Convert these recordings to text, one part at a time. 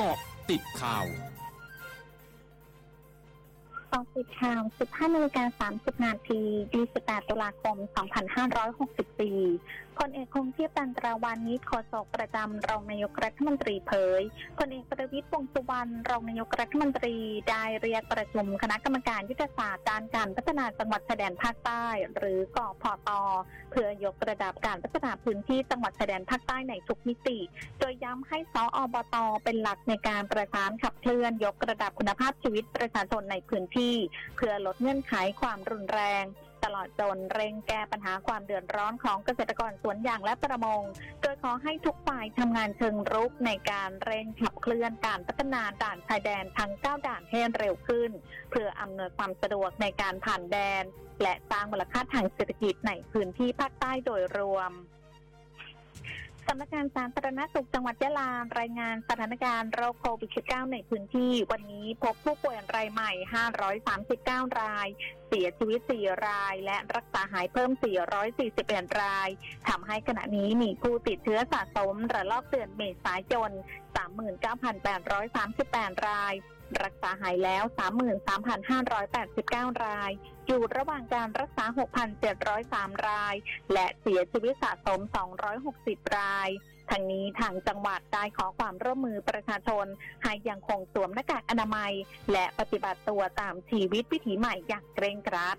เกาะติดข่าว กองติดข่าว15นาฬิกา30นาที28ตุลาคม2564พลเอกคงเทียบตันตราวานิชโฆษกประจำรองนายกรัฐมนตรีเผยพลเอกประวิตรวงสุวรรณรองนายกรัฐมนตรีได้เรียกประชุมคณะกรรมการยุทธศาสตร์การการพัฒนาจังหวัดชายแดนภาคใต้ หรือกอพอตเพื่อยกระดับการพัฒนาพื้นที่จังหวัดชายแดนภาคใต้ในทุกมิติ โดยย้ำให้สออบตเป็นหลักในการประสานขับเคลื่อนยกระดับคุณภาพชีวิตประชาชนในพื้นที่เพื่อลดเงื่อนไขความรุนแรง ตลอดจนเร่งแก้ปัญหาความเดือดร้อนของเกษตรกรสวนยางและประมง โดยขอให้ทุกฝ่ายทำงานเชิงรุกในการเร่งขับเคลื่อนการพัฒนาด่านชายแดนทั้ง 9 ด่านให้เร็วขึ้น เพื่ออำนวยความสะดวกในการผ่านแดน และสร้างมูลค่าทางเศรษฐกิจในพื้นที่ภาคใต้โดยรวม สำนักงานสาธารณสุขจังหวัดยะลารายงานสถานการณ์โรคโควิด -19 ในพื้นที่ วันนี้พบผู้ป่วยรายใหม่ 539 รายเสียชีวิต 4 ราย และรักษาหายเพิ่ม 441 ราย ทำให้ขณะนี้มีผู้ติดเชื้อสะสมระลอกเดือนเมษายน 39,838 ราย รักษาหายแล้ว 33,589 ราย อยู่ระหว่างการรักษา 6,703 ราย และเสียชีวิตสะสม 260 ราย ทางนี้ทางจังหวัดได้ขอความร่วมมือประชาชน ให้ยังคงสวมหน้ากากอนามัย และปฏิบัติตัวตามชีวิตวิถีใหม่อย่างเคร่งครัด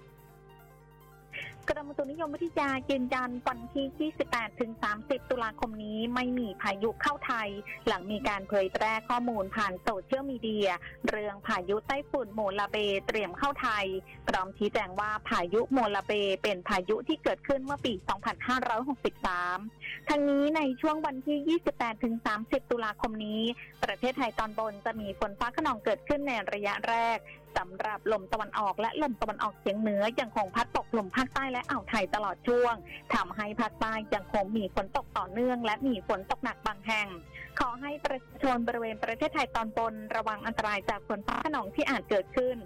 กรมอุตุนิยมวิทยายืนยันวันที่ 28 ถึง 30 ตุลาคมนี้ไม่มีพายุเข้าไทย หลังมีการเผยแพร่ข้อมูลผ่านโซเชียลมีเดีย เรื่องพายุไต้ฝุ่นโมลาเบเตรียมเข้าไทยพร้อมชี้แจงว่าพายุโมลาเบเป็นพายุที่เกิดขึ้นเมื่อปี 2563 ทั้งนี้ในช่วงวันที่ 28 ถึง 30 ตุลาคมนี้ ประเทศไทยตอนบนจะมีฝนฟ้าขนองเกิดขึ้นในระยะแรก สำหรับลมตะวันออกและลมตะวันออกเฉียงเหนือยังคงพัดปกคลุมภาคใต้และอ่าวไทยตลอดช่วงทำให้ภาคใต้ยังคงมีฝนตกต่อเนื่อง และมีฝนตกหนักบางแห่ง ขอให้ประชาชนบริเวณประเทศไทยตอนบนระวังอันตรายจากฝนฟ้าขนองที่อาจเกิดขึ้น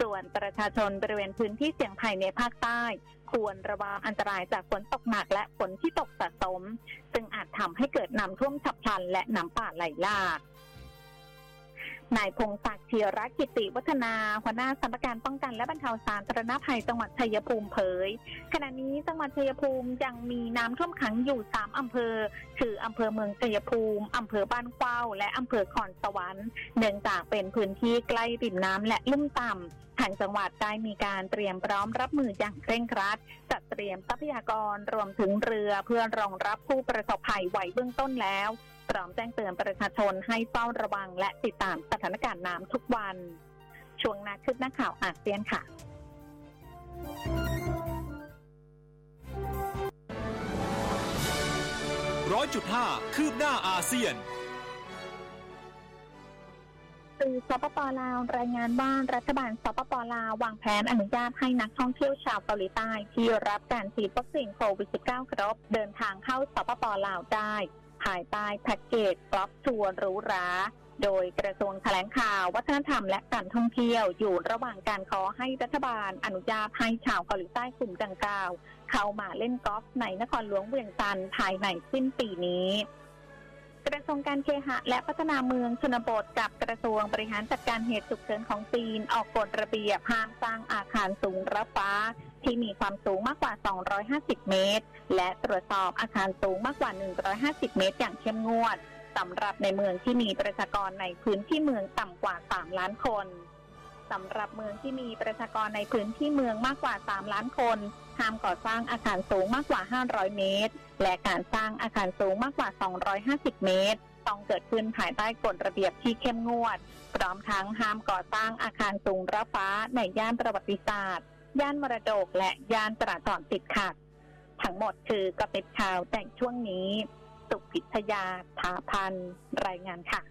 ส่วนประชาชนบริเวณพื้นที่เสี่ยงภัยในภาคใต้ ควรระวังอันตรายจากฝนตกหนักและฝนที่ตกสะสม ซึ่งอาจทำให้เกิดน้ำท่วมฉับพลันและน้ำป่าไหลหลาก นายพงศักดิ์เทียรกิติวัฒนาหัวหน้าสำนักการป้องกันและบรรเทาสาธารณภัยจังหวัดชัยภูมิเผย ขณะนี้จังหวัดชัยภูมิยังมีน้ำท่วมขังอยู่สามอำเภอ คืออำเภอเมืองชัยภูมิอำเภอบ้านเ้า และอำเภอขอนสวรรค์เนื่องจากเป็นพื้นที่ใกล้ริมน้ำและลุ่มต่ำทางจังหวัดได้มีการเตรียมพร้อมรับมืออย่างเคร่งครัด จัดเตรียมทรัพยากรรวมถึงเรือเพื่อรองรับผู้ประสบภัยไหวเบื้องต้นแล้ว พร้อมแจ้งเตือนประชาชนให้เฝ้าระวังและติดตามสถานการณ์น้ำทุกวัน ช่วงนาคืบหน้าข่าวอาเซียนค่ะร้อยจุดห้าคืบหน้าอาเซียนสื่อสปปลาวรายงานว่ารัฐบาลสปปลาววางแผนอนุญาตให้นักท่องเที่ยวชาวเกาหลีใต้ที่รับการฉีดวัคซีนโควิด -19 ครบเดินทางเข้าสปปลาวได้ ภายใต้แพ็กเกจกอล์ฟทัวร์หรูหราโดยกระทรวงแถลงข่าว วัฒนธรรมและการท่องเที่ยวอยู่ระหว่างการขอให้รัฐบาลอนุญาตให้ชาวเกาหลีใต้กลุ่มดังกล่าว เข้ามาเล่นกอล์ฟในนครหลวงเวียงจันทร์ภายในสิ้นปีนี้ กระทรวงการเคหะและพัฒนาเมืองชนบทกับกระทรวงบริหารจัดการเหตุฉุกเฉินของจีน ออกกฎระเบียบห้ามสร้างอาคารสูงระฟ้า ที่มีความสูงมากกว่า 250 เมตร และตรวจสอบอาคารสูงมากกว่า 150 เมตร อย่างเข้มงวดสำหรับในเมืองที่มีประชากรในพื้นที่เมืองต่ำกว่า 3 ล้านคนสำหรับเมืองที่มีประชากรในพื้นที่เมืองมากกว่า 3 ล้านคน ห้ามก่อสร้างอาคารสูงมากกว่า 500 เมตร และการสร้างอาคารสูงมากกว่า 250 เมตร ต้องเกิดขึ้นภายใต้กฎระเบียบที่เข้มงวด พร้อมทั้งห้ามก่อสร้างอาคารสูงระฟ้าในย่านประวัติศาสตร์ ย่านมรดกและย่านจราจรติดขัด ทั้งหมดคือกระติบข่าวแต่งช่วงนี้ สุพิทยาถาพันรายงานค่ะ